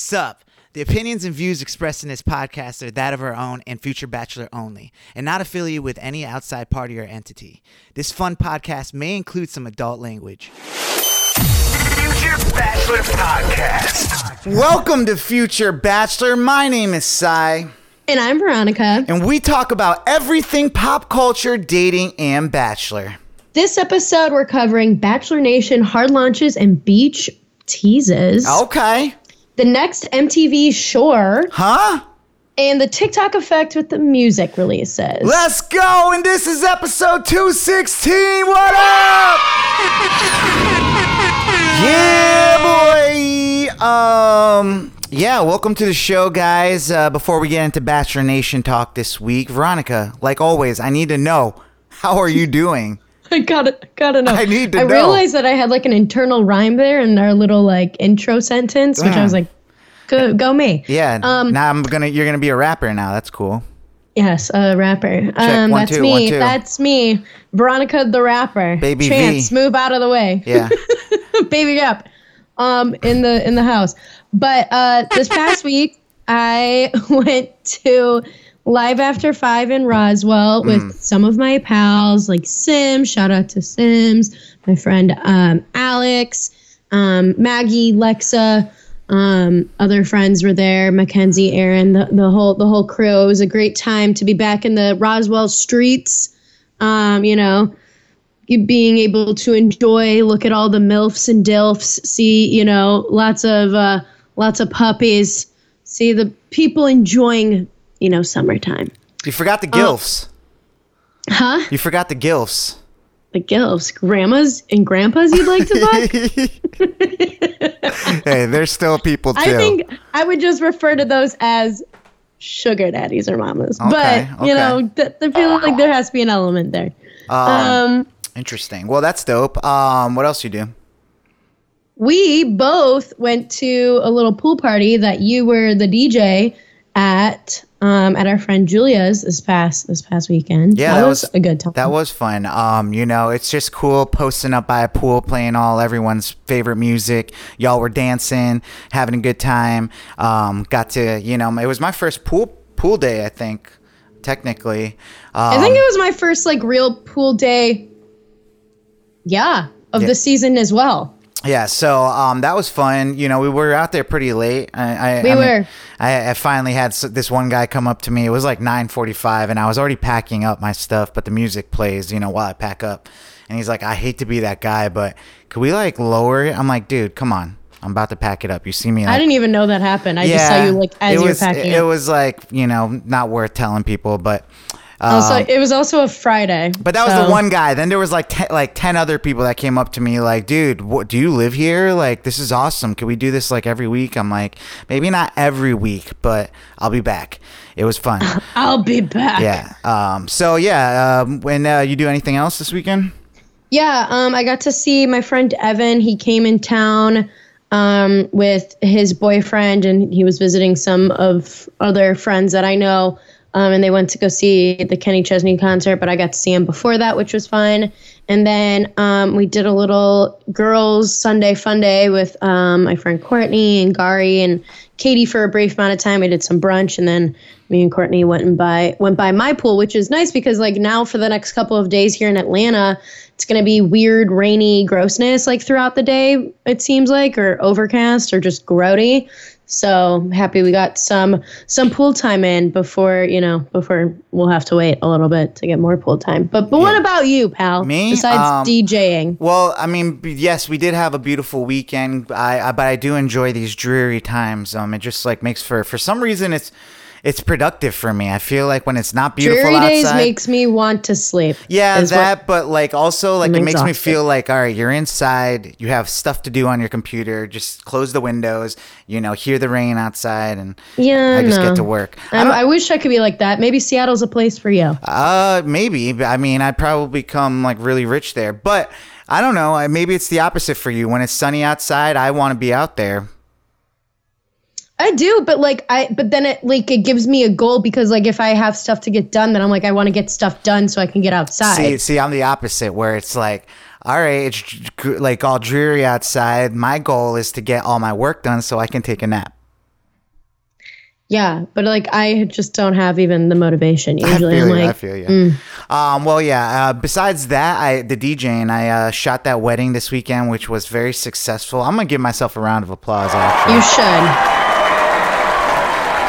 Sup. The opinions and views expressed in this podcast are that of our own and future bachelor only, and not affiliated with any outside party or entity. This fun podcast may include some adult language. Future Bachelor Podcast. Welcome to Future Bachelor. My name is Cy, And I'm Veronica. and we talk about everything pop culture, dating, and bachelor. This episode, we're covering Bachelor Nation hard launches and beach teases. Okay. The next MTV Shore Huh? and the TikTok effect with the music releases. Let's go. And this is episode 216. What up? Yeah, boy. Um, yeah, welcome to the show, guys. Uh, before we get into Bachelor Nation talk this week, Veronica, like always, I need to know how are you doing? I gotta, gotta know. I need to I know. realized that I had like an internal rhyme there in our little like intro sentence, which I was like, go, go me. Yeah. Um, now I'm gonna. You're gonna be a rapper now. That's cool. Yes, a rapper. Um, One, that's two, me. one, two. That's me. Veronica the rapper. Baby V. Move out of the way. Yeah. baby up um in the in the house but uh this past week i went to live after five in roswell with Mm. some of my pals like sims shout out to sims my friend um alex um maggie lexa um other friends were there mackenzie aaron the, the whole the whole crew it was a great time to be back in the roswell streets um you know being able to enjoy, look at all the milfs and dilfs, see you know lots of uh, lots of puppies, see the people enjoying you know summertime. You forgot the gilfs. Huh? You forgot the gilfs. The gilfs, grandmas and grandpas you'd like to fuck? hey, there's still people too. I think I would just refer to those as sugar daddies or mamas. Okay, but you know, okay. th- I feel like there has to be an element there. um Interesting. Well, that's dope. Um, what else you do? we both went to a little pool party that you were the DJ at um, at our friend Julia's this past this past weekend. Yeah, that, that was, was- a good time. That was fun. Um, you know, it's just cool posting up by a pool, playing all everyone's favorite music. Y'all were dancing, having a good time. Um, got to, you know, it was my first pool pool day, I think, technically. Um, I think it was my first like real pool day. Yeah, of Yeah. the season as well. Yeah, so um, that was fun. You know, we were out there pretty late. I, I, We I mean, were. I, I finally had this one guy come up to me. It was like 9:45, and I was already packing up my stuff, but the music plays, you know, while I pack up. And he's like, "I hate to be that guy, but could we like lower it?" I'm like, "Dude, come on." I'm about to pack it up. You see me? Like, I didn't even know that happened. I just saw you like as it you were was, packing It up. was like you know not worth telling people, but also, um, it was also a Friday. but that was so- the one guy. Then there was like ten, like ten other people that came up to me like, "Dude, what, do you live here? Like, this is awesome. Can we do this like every week?" I'm like, maybe not every week, but I'll be back. It was fun. I'll be back. yeah. Um. So yeah. Um. When uh, you do anything else this weekend? Yeah, um, I got to see my friend Evan. He came in town um, with his boyfriend, and he was visiting some of other friends that I know. Um, and they went to go see the Kenny Chesney concert, but I got to see him before that, which was fun. And then um, we did a little girls' Sunday fun day with um, my friend Courtney and Gary and Katie for a brief amount of time. We did some brunch, and then me and Courtney went and by went by my pool, which is nice because like now for the next couple of days here in Atlanta, it's gonna be weird, rainy grossness like throughout the day. It seems like, or overcast, or just grody. So happy we got some some pool time in before you know before we'll have to wait a little bit to get more pool time. But but what about you, pal? Me? Besides Um, DJing, Well, I mean, yes, we did have a beautiful weekend. I, I but I do enjoy these dreary times. Um, it just like makes for for some reason it's it's productive for me. I feel like when it's not beautiful dreary outside. days makes me want to sleep. Yeah, that, but like also like it makes me feel like all right, you're inside, you have stuff to do on your computer, just close the windows, you know, hear the rain outside, and yeah, I just no. get to work. I I wish I could be like that. Maybe Seattle's a place for you. uh, maybe. I mean, I'd probably become like really rich there, but I don't know. Maybe it's the opposite for you. When it's sunny outside, I want to be out there. I do, but like I but then it like it gives me a goal because like if I have stuff to get done, then I'm like I want to get stuff done so I can get outside. See, see, I'm the opposite, where it's like, all right, it's like all dreary outside. My goal is to get all my work done so I can take a nap. Yeah, but like I just don't have even the motivation. I Usually, feel I'm you. I feel you. mm. Um, well, yeah. Uh, besides that, I the DJing. I uh, shot that wedding this weekend, which was very successful. I'm gonna give myself a round of applause. Actually, you should.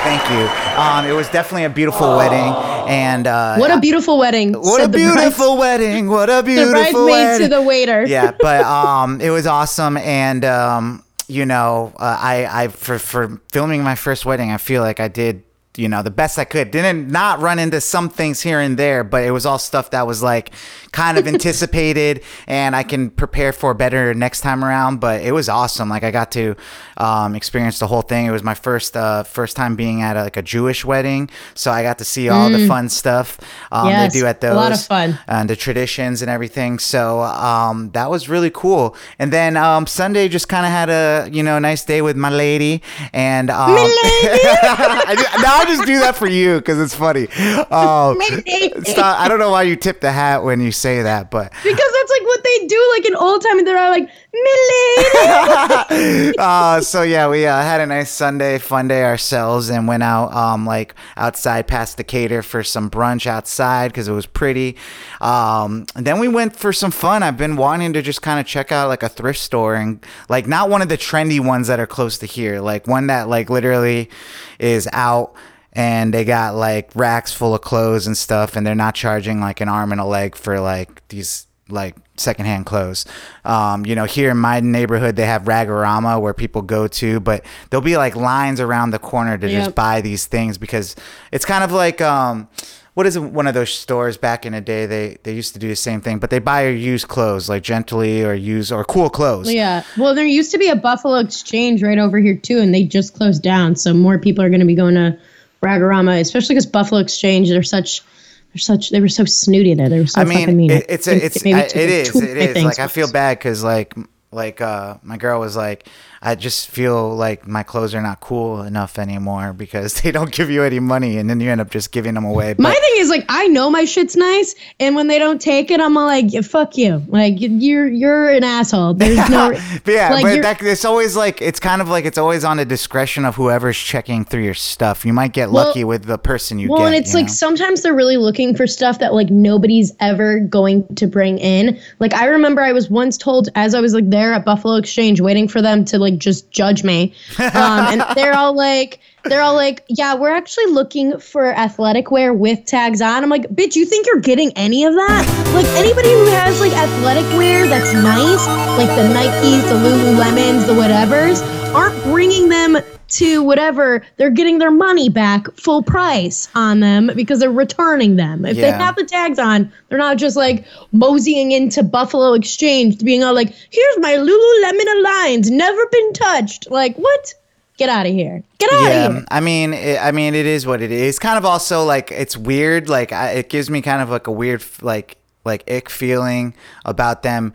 Thank you. Um, it was definitely a beautiful wedding, and uh, What a beautiful wedding. what a the bride- beautiful wedding. What a beautiful The beautiful bridesmaid wedding. to the waiter. yeah, but um, it was awesome, and um, you know, uh, I I for for filming my first wedding, I feel like I did. You know, the best I could. Didn't not run into some things here and there, but it was all stuff that was like kind of anticipated and I can prepare for better next time around. But it was awesome. Like I got to um, experience the whole thing. It was my first uh, first time being at a, like a Jewish wedding, so I got to see all the fun stuff um, Mm. Yes, they do at those a lot of fun. and the traditions and everything. So um, that was really cool. And then um, Sunday just kind of had a you know nice day with my lady. And um, I ju- now just do that for you because it's funny. Um, stop, I don't know why you tip the hat when you say that, but Because that's like what they do, like in old time, and they're all like, Milady. uh, so yeah, we uh, had a nice Sunday fun day ourselves and went out um, like outside past Decatur for some brunch outside because it was pretty. Um, and then we went for some fun. I've been wanting to just kind of check out like a thrift store and like not one of the trendy ones that are close to here, like one that like literally is out. And they got like racks full of clothes and stuff, and they're not charging like an arm and a leg for like these like secondhand clothes. Um, you know, here in my neighborhood, they have Rag-O-Rama where people go to, but there'll be like lines around the corner to just buy these things because it's kind of like um, what is one of those stores back in the day? They they used to do the same thing, but they buy or used clothes like Gently or use or cool clothes. yeah. Well, there used to be a Buffalo Exchange right over here too, and they just closed down. So more people are going to be going to Rag-O-Rama, especially because Buffalo Exchange, they're such. They're such. They were so snooty there. They were so I fucking mean, mean. it, it's a, it's I, it is it is like I feel bad because like like uh my girl was like I just feel like my clothes are not cool enough anymore because they don't give you any money and then you end up just giving them away. My thing is like I know my shit's nice, and when they don't take it, I'm all like, "Fuck you!" Like you're you're an asshole. There's no. but yeah, like, but that, it's always like it's kind of like it's always on the discretion of whoever's checking through your stuff. You might get Well- lucky with the person you Well, get. and it's like know? sometimes they're really looking for stuff that like nobody's ever going to bring in. Like I remember I was once told as I was like there at Buffalo Exchange waiting for them to like just judge me, um, and they're all like. They're all like, yeah, we're actually looking for athletic wear with tags on. I'm like, bitch, you think you're getting any of that? Like anybody who has like athletic wear that's nice, like the Nikes, the Lululemons, the whatevers, aren't bringing them to whatever. They're getting their money back full price on them because they're returning them. If they have the tags on, they're not just like moseying into Buffalo Exchange, being all like, here's my Lululemon Alliance, never been touched. Like, what? Get out of here. Get out of yeah, here. I mean, it, I mean, it is what it is. Kind of also like it's weird. Like I, it gives me kind of like a weird like like ick feeling about them.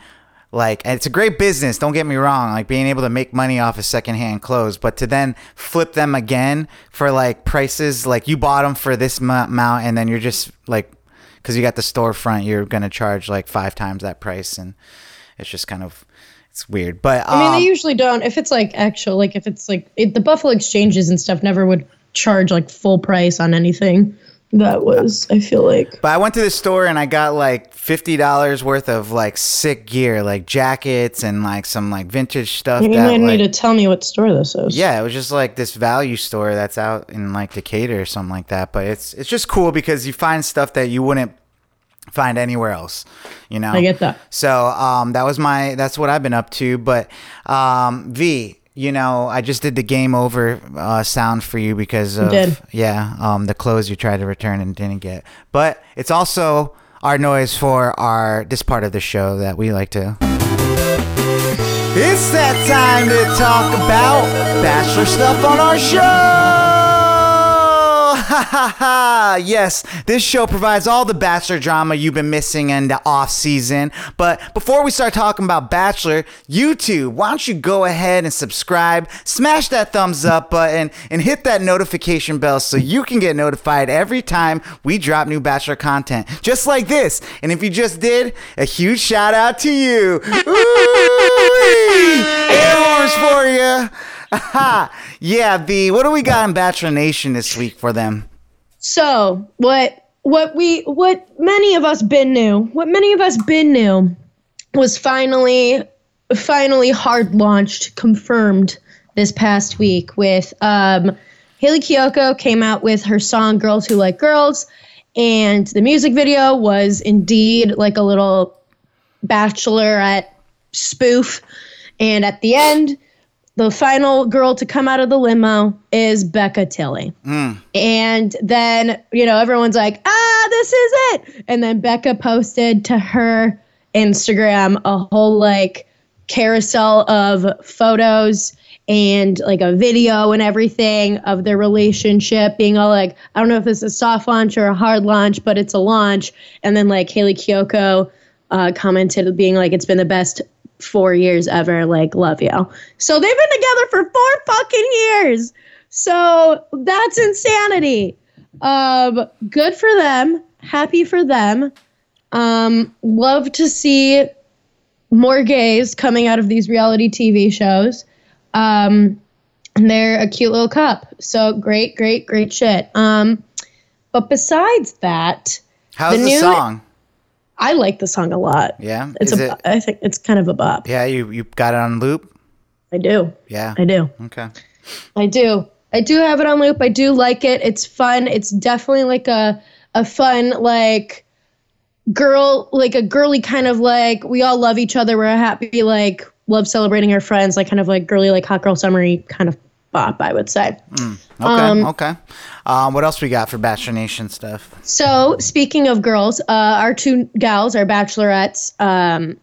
Like, and it's a great business. Don't get me wrong. Like being able to make money off of secondhand clothes, but to then flip them again for like prices like you bought them for this amount, and then you're just like, because you got the storefront, you're gonna charge like five times that price, and it's just kind of it's weird. But I mean, um, they usually don't. If it's like actual, like if it's like it, the Buffalo exchanges and stuff, never would charge like full price on anything. That was, I feel like. But I went to the store and I got like fifty dollars worth of like sick gear, like jackets and like some like vintage stuff. You might like, to tell me what store this is. yeah, it was just like this value store that's out in like Decatur or something like that. But it's it's just cool because you find stuff that you wouldn't find anywhere else. You know, I get that. So um, that was my that's what I've been up to. But um, V, you know, I just did the game over uh, sound for you because of did. yeah, um, the clothes you tried to return and didn't get. But it's also our noise for our this part of the show that we like to. It's that time to talk about bachelor stuff on our show. Ha ha ha! Yes, this show provides all the bachelor drama you've been missing in the off season. But before we start talking about bachelor, YouTube, why don't you go ahead and subscribe, smash that thumbs up button, and hit that notification bell so you can get notified every time we drop new bachelor content, just like this. And if you just did, a huge shout out to you. Ooh, air horns for you. Yeah, the what do we got in Bachelor Nation this week for them? So what what we what many of us been knew, what many of us been knew was finally finally hard launched, confirmed this past week with um Hayley Kiyoko came out with her song Girls Who Like Girls and the music video was indeed like a little bachelorette spoof and at the end the final girl to come out of the limo is Becca Tilley. And then, you know, everyone's like, ah, this is it. And then Becca posted to her Instagram a whole like carousel of photos and like a video and everything of their relationship being all like, I don't know if this is a soft launch or a hard launch, but it's a launch. And then like Hayley Kiyoko uh, commented being like, it's been the best four years ever. Like, love you. So they've been together for four fucking years. So that's insanity. Um, good for them. Happy for them. Um, love to see more gays coming out of these reality TV shows. Um, and they're a cute little cup. So great, great, great shit. Um, but besides that, How's The the, new- song? I like the song a lot. Yeah, It's is a, it? I think it's kind of a bop. Yeah, you you got it on loop. I do. Yeah. I do. Okay. I do. I do have it on loop. I do like it. It's fun. It's definitely like a a fun like girl like a girly kind of like we all love each other. We're happy like love celebrating our friends like kind of like girly like hot girl summery kind of bop I would say. Okay. Um, okay. Um, what else we got for Bachelor Nation stuff? So speaking of girls, uh, our two gals, our bachelorettes, um,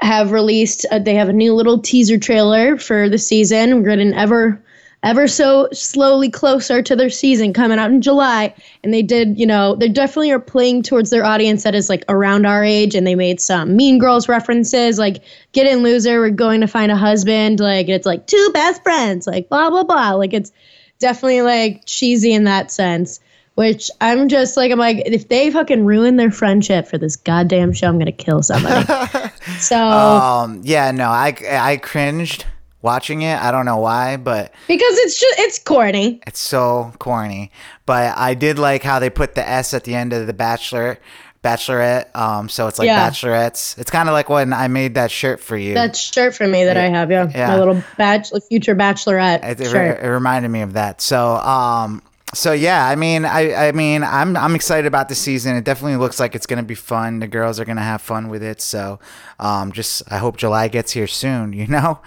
have released. Uh, they have a new little teaser trailer for the season. We're getting ever, ever so slowly closer to their season coming out in July. And they did, you know, they definitely are playing towards their audience that is like around our age. And they made some Mean Girls references, like "Get in, loser, we're going to find a husband." Like it's like two best friends, like blah blah blah. Like it's definitely like cheesy in that sense. Which I'm just like I'm like if they fucking ruin their friendship for this goddamn show, I'm gonna kill somebody. so Um, yeah, no, I I cringed watching it. I don't know why, but because it's just it's corny. it's so corny. But I did like how they put the S at the end of the Bachelor, Bachelorette. Um, so it's like Yeah. Bachelorettes. It's kind of like when I made that shirt for you. That shirt for me that I have, yeah, Yeah. my little bachelor, future bachelorette it, it, re- it reminded me of that. So, um, so yeah, I mean, I, I mean, I'm, I'm excited about the season. It definitely looks like it's gonna be fun. The girls are gonna have fun with it. So, um, just I hope July gets here soon. You know.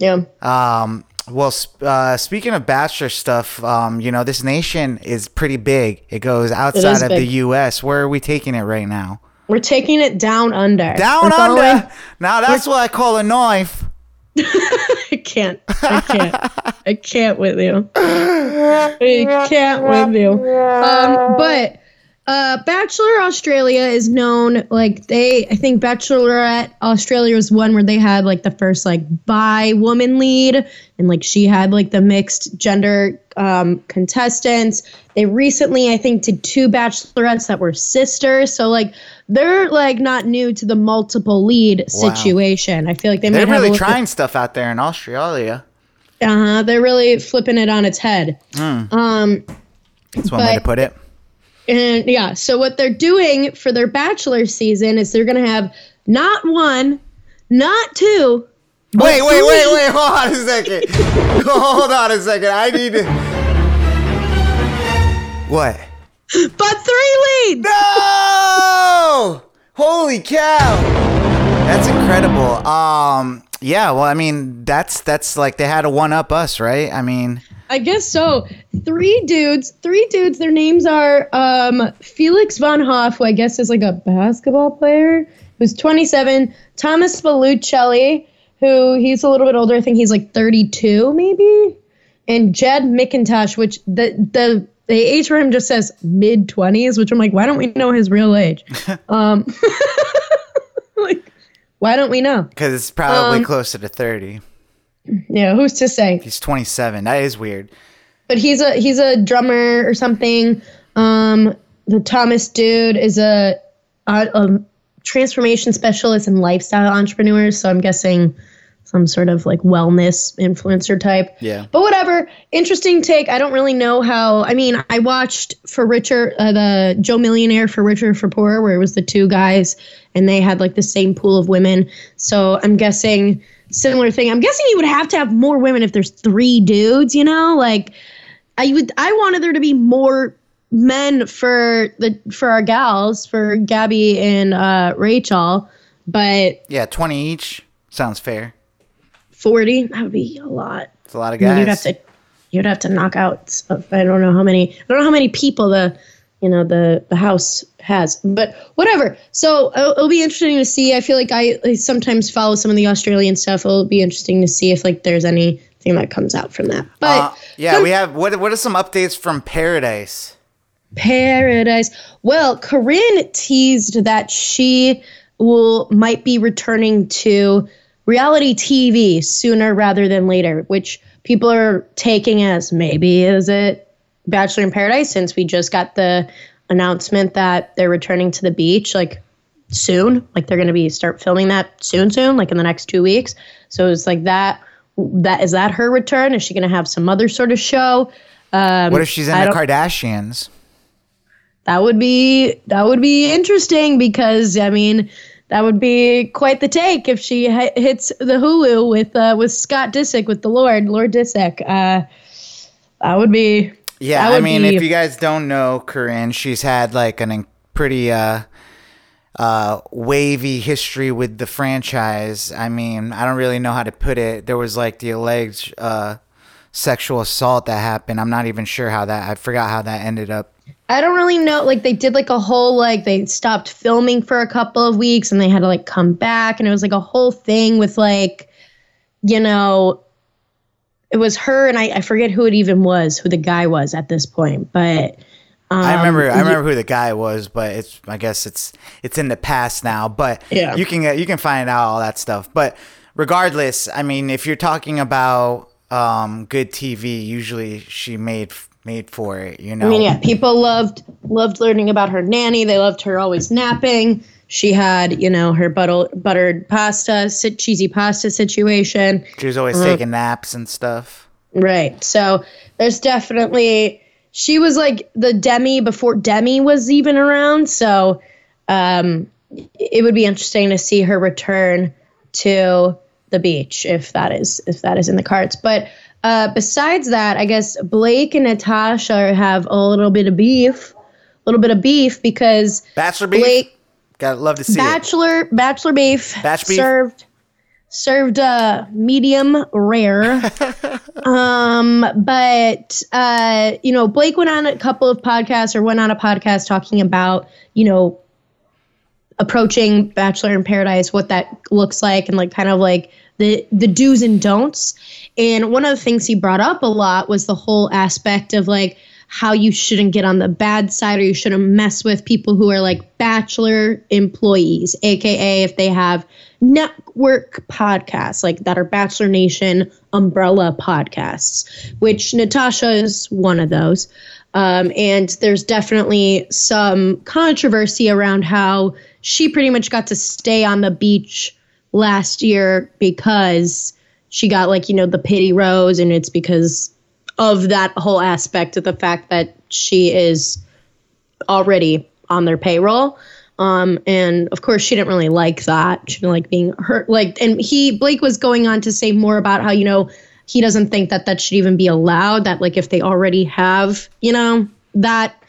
Yeah. Um, well, uh, speaking of bachelor stuff, um, you know, this nation is pretty big. It goes outside of the. U.S. Where are we taking it right now? We're taking it down under. Down We're under. Now that's what I call a knife. I can't. I can't. I can't with you. I can't with you. Um, but uh, Bachelor Australia is known like they. I think Bachelorette Australia was one where they had like the first like bi woman lead, and like she had like the mixed gender um, contestants. They recently, I think, did two Bachelorettes that were sisters. So like they're like not new to the multiple lead Wow. situation. I feel like they They're might have a really trying stuff out there in Australia. uh-huh. They're really flipping it on its head. Um, That's one way to put it. And yeah, so what they're doing for their bachelor season is they're gonna have not one, not two. but Wait, wait, wait, wait. Hold on a second. hold on a second. I need to. What? But three leads. No! Holy cow! That's incredible. Um, yeah. Well, I mean, that's that's like they had to one up us, right? I mean, I guess so. Three dudes, three dudes. Their names are um, Felix Von Hofe, who I guess is like a basketball player, who's 27. Thomas Belluccelli, who he's a little bit older. I think he's like 32, maybe. And Jed McIntosh, which the the the age for him just says mid 20s, which I'm like, why don't we know his real age? um, like, why don't we know? because it's probably Um, closer to thirty. Yeah, who's to say? He's twenty-seven. That is weird. but he's a he's a drummer or something. Um, the Thomas dude is a, a, a transformation specialist and lifestyle entrepreneur. So I'm guessing some sort of like wellness influencer type. Yeah. But whatever. Interesting take. I don't really know how. I mean, I watched for Richer, uh, the Joe Millionaire for Richer for Poorer, where it was the two guys and they had like the same pool of women. So I'm guessing similar thing. I'm guessing you would have to have more women if there's three dudes, you know? Like, I would, I wanted there to be more men for the for our gals for Gabby and uh, Rachel, but Yeah, 20 each sounds fair. forty that would be a lot. It's a lot of I mean, guys. you'd have to you'd have to knock out. I don't know how many. I don't know how many people the you know the the house has, but whatever. So it'll, it'll be interesting to see. I feel like I, I sometimes follow some of the Australian stuff. It'll be interesting to see if like there's anything that comes out from that. But Uh, yeah, we have. What What are some updates from Paradise? Paradise. Well, Corinne teased that she will might be returning to reality TV sooner rather than later, which people are taking as maybe is it Bachelor in Paradise since we just got the announcement that they're returning to the beach like soon, like they're going to be start filming that soon soon, like in the next 2 weeks. So it's like that that is that her return? Is she going to have some other sort of show? Um, What if she's in I the Kardashians? that would be that would be interesting because I mean that would be quite the take if she hi- hits the Hulu with uh, with Scott Disick with the Lord Lord Disick. Uh, that would be Yeah, I mean, be- if you guys don't know Corinne, she's had like an pretty uh, uh, wavy history with the franchise. I mean, I don't really know how to put it. There was like the alleged uh, sexual assault that happened. I'm not even sure how that. I forgot how that ended up. I don't really know. Like they did like a whole like they stopped filming for a couple of weeks and they had to like come back and it was like a whole thing with like, you know, it was her and I, I forget who it even was, who the guy was at this point, but I remember. Um, I remember who the guy was, but it's. I guess it's. It's in the past now. But Yeah. you can. You can find out all that stuff. But regardless, I mean, if you're talking about um, good TV, usually she made made for it. You know. I mean, yeah, people loved loved learning about her nanny. They loved her always napping. She had, you know, her butter, buttered pasta, cheesy pasta situation. She was always Uh-huh. taking naps and stuff. Right. So there's definitely she was like the Demi before Demi was even around. So um, it would be interesting to see her return to the beach if that is if that is in the cards. But uh, besides that, I guess Blake and Natasha have a little bit of beef, a little bit of beef because Bachelor beef. Blake Gotta love to see it. bachelor bachelor beef Batch beef? served served uh medium rare um but uh you know blake went on a couple of podcasts or went on a podcast talking about you know approaching bachelor in paradise what that looks like and like kind of like the the do's and don'ts and one of the things he brought up a lot was the whole aspect of like how you shouldn't get on the bad side or you shouldn't mess with people who are like bachelor employees aka if they have network podcasts like that are bachelor nation umbrella podcasts which natasha is one of those. Um, and there's definitely some controversy around how she pretty much got to stay on the beach last year because she got like you know the pity rose and it's because of that whole aspect of the fact that she is already on their payroll. Um, and of course she didn't really like that. She didn't like being hurt. Like and he blake was going on to say more about how you know he doesn't think that that should even be allowed that like if they already have you know that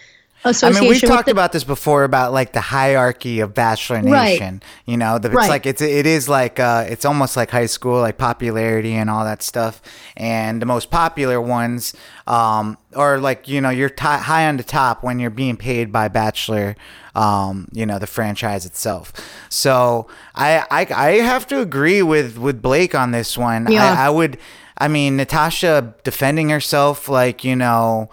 I association mean, we've talked it. about this before about like the hierarchy of Bachelor Nation. Right. You know, the, it's Right. like it's it is like uh, it's almost like high school, like popularity and all that stuff. And the most popular ones, um, or like you know, you're ti high on the top when you're being paid by Bachelor. Um, you know, the franchise itself. So I I, I have to agree with with Blake on this one. Yeah. I, I would. I mean, Natasha defending herself, like you know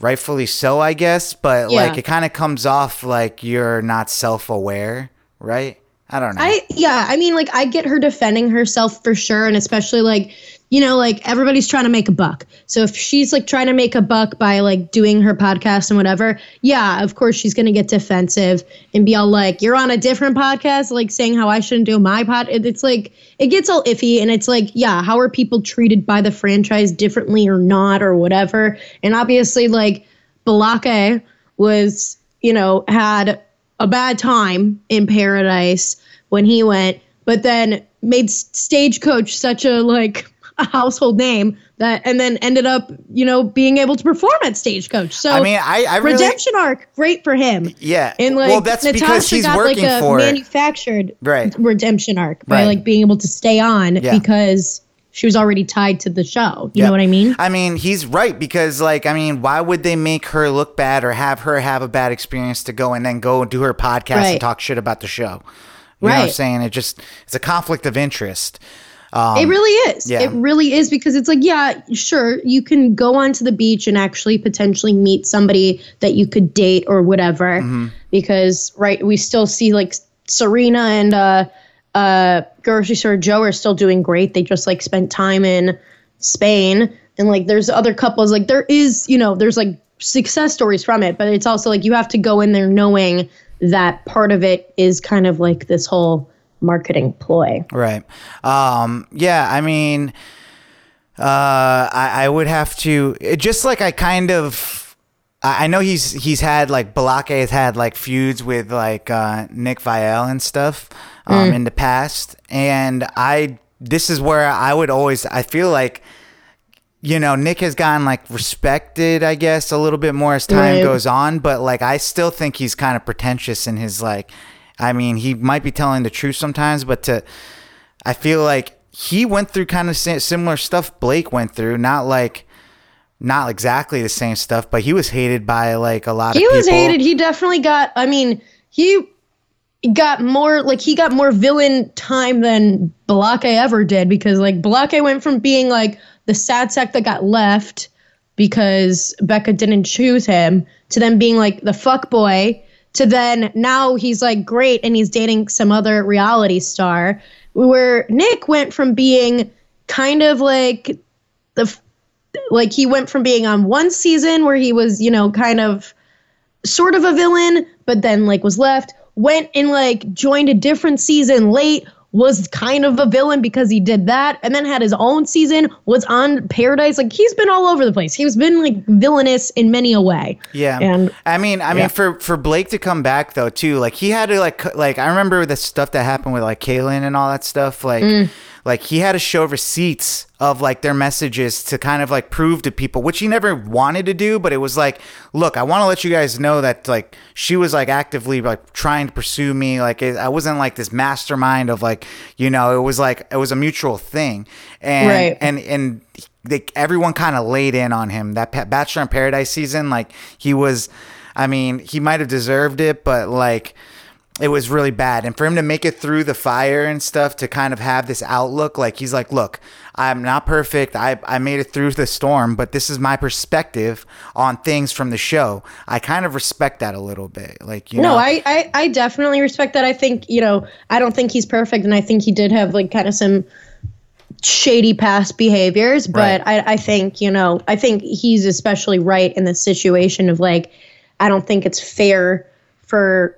rightfully so, I guess. But Yeah. like, it kind of comes off like you're not self-aware, right? I don't know. I yeah, I mean like I get her defending herself for sure and especially like you know like everybody's trying to make a buck. So if she's like trying to make a buck by like doing her podcast and whatever, yeah, of course she's going to get defensive and be all like you're on a different podcast like saying how I shouldn't do my pod. It's like it gets all iffy and it's like yeah, how are people treated by the franchise differently or not or whatever? And obviously like Balake was, you know, had a bad time in paradise when he went, but then made Stagecoach such a like a household name that, and then ended up, you know, being able to perform at Stagecoach. So I mean, I, I really, redemption arc, great for him. yeah. And like, well, that's Natasha because he's got working like a for manufactured Right. redemption arc by Right. like being able to stay on Yeah. because she was already tied to the show. You Yeah. know what I mean? I mean, he's right because, like, I mean, why would they make her look bad or have her have a bad experience to go and then go and do her podcast and talk shit about the show? You know what I'm saying? It just it's a conflict of interest. Um, it really is. yeah. It really is because it's like, yeah, sure, you can go onto the beach and actually potentially meet somebody that you could date or whatever. Mm-hmm. Because right, we still see like Serena and uh uh grocery store Joe are still doing great. They just like spent time in Spain and like there's other couples like there is, you know, there's like success stories from it, but it's also like you have to go in there knowing that part of it is kind of like this whole marketing ploy. Right. Um, yeah, I mean, uh, I, I would have to it, just like I kind of. I I know he's he's had like Balake has had like feuds with like uh, Nick Viall and stuff um, in the past, and I this is where I would always I feel like you know Nick has gotten like respected I guess a little bit more as time Right. goes on, but like I still think he's kind of pretentious in his like I mean he might be telling the truth sometimes, but to I feel like he went through kind of similar stuff Blake went through, not like not exactly the same stuff, but he was hated by like a lot he of people. He was hated. He definitely got. I mean, he got more like he got more villain time than Balake ever did because like Balake went from being like the sad sack that got left because Becca didn't choose him to then being like the fuck boy to then now he's like great and he's dating some other reality star where Nick went from being kind of like the like he went from being on one season where he was you know kind of sort of a villain, but then like was left, went and like joined a different season late, was kind of a villain because he did that, and then had his own season, was on Paradise. Like he's been all over the place. He's been like villainous in many a way. Yeah, And I mean, I mean, for for Blake to come back though, too, like he had to like like I remember the stuff that happened with like Caelynn and all that stuff. Like, Mm. Like he had to show receipts of like their messages to kind of like prove to people, which he never wanted to do, but it was like, look, I want to let you guys know that like she was like actively like trying to pursue me. Like it, I wasn't like this mastermind of like you know it was like it was a mutual thing, and Right. and and they, everyone kind of laid in on him that Pa- Bachelor in Paradise season. Like he was, I mean, he might have deserved it, but like it was really bad. And for him to make it through the fire and stuff, to kind of have this outlook, like he's like, look, I'm not perfect. I I made it through the storm, but this is my perspective on things from the show. I kind of respect that a little bit. Like you no, know, I, I I definitely respect that. I think you know I don't think he's perfect, and I think he did have like kind of some shady past behaviors. But Right. I I think you know I think he's especially right in the situation of like I don't think it's fair for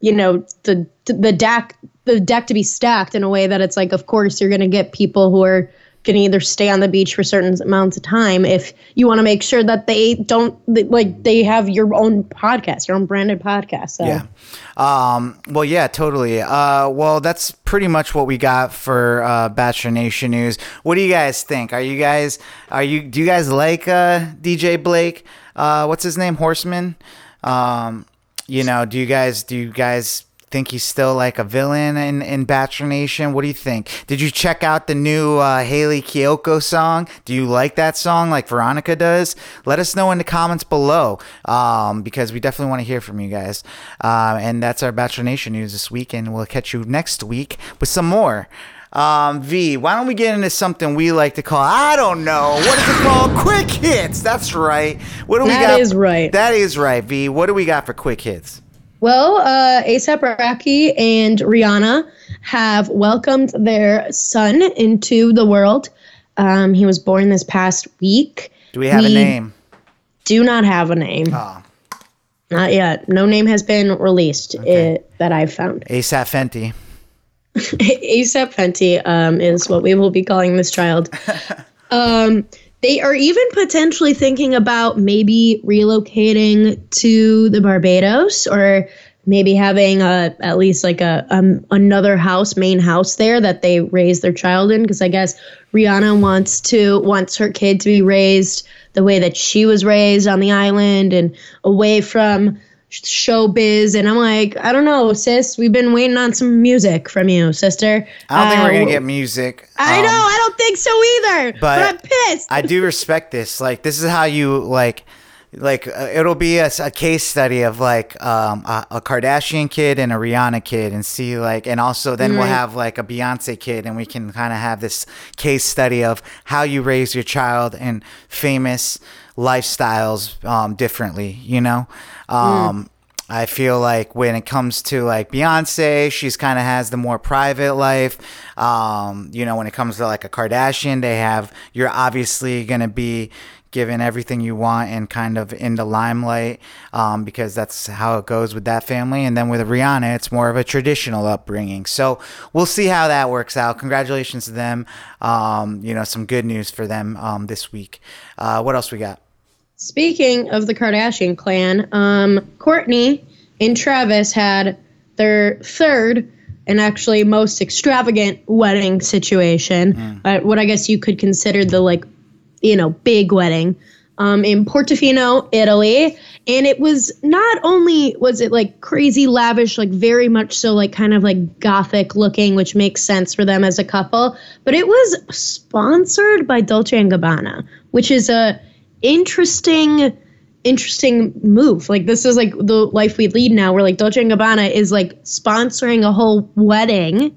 you know the the deck the deck to be stacked in a way that it's like of course you're going to get people who are going to either stay on the beach for certain amounts of time if you want to make sure that they don't like they have your own podcast your own branded podcast so Yeah. Um, well, yeah, totally. Uh, well, that's pretty much what we got for uh, Bachelor Nation news. What do you guys think? Are you guys are you do you guys like uh, DJ Blake? Uh, what's his name? Horseman. Um, you know, do you guys do you guys think he's still like a villain in, in Bachelor Nation? What do you think? Did you check out the new uh, Hayley Kiyoko song? Do you like that song like Veronica does? Let us know in the comments below um, because we definitely want to hear from you guys. Uh, and that's our Bachelor Nation news this week, and we'll catch you next week with some more. Um, v, why don't we get into something we like to call, I don't know, what is it called? Quick hits. That's right. What do we That got? is right. That is right, V. What do we got for quick hits? Well, uh, ASAP Rocky and Rihanna have welcomed their son into the world. Um, he was born this past week. Do we have a name? Do not have a name. Oh, Not yet. No name has been released uh, that I've found. ASAP Fenty. ASAP Fenty um, is what we will be calling this child. um, they are even potentially thinking about maybe relocating to the Barbados or maybe having a at least like a um, another house, main house there that they raise their child in. Because I guess Rihanna wants to wants her kid to be raised the way that she was raised on the island and away from showbiz and i'm like i don't know sis we've been waiting on some music from you sister I don't think we're Uh, gonna get music. I Um, know. I don't think so either. But, but I'm pissed. I do respect this. Like, this is how you like. Like uh, it'll be a case study of like um, a, a Kardashian kid and a Rihanna kid, and see like, and also then we'll have like a Beyonce kid, and we can kind of have this case study of how you raise your child and famous lifestyles um, differently. You know, um, I feel like when it comes to like Beyonce, she's kind of has the more private life. Um, you know, when it comes to like a Kardashian, they have you're obviously gonna be given everything you want and kind of in the limelight um, because that's how it goes with that family. And then with Rihanna, it's more of a traditional upbringing. So we'll see how that works out. Congratulations to them. Um, you know, some good news for them um, this week. Uh, what else we got? Speaking of the Kardashian clan, um, Kourtney and Travis had their third and actually most extravagant wedding situation. Uh, what I guess you could consider the like, you know, big wedding. Um, in Portofino, Italy, and it was not only was it like crazy lavish, like very much so like kind of like gothic looking, which makes sense for them as a couple, but it was sponsored by Dolce and Gabbana, which is a interesting interesting move. Like this is like the life we lead now where like Dolce and Gabbana is like sponsoring a whole wedding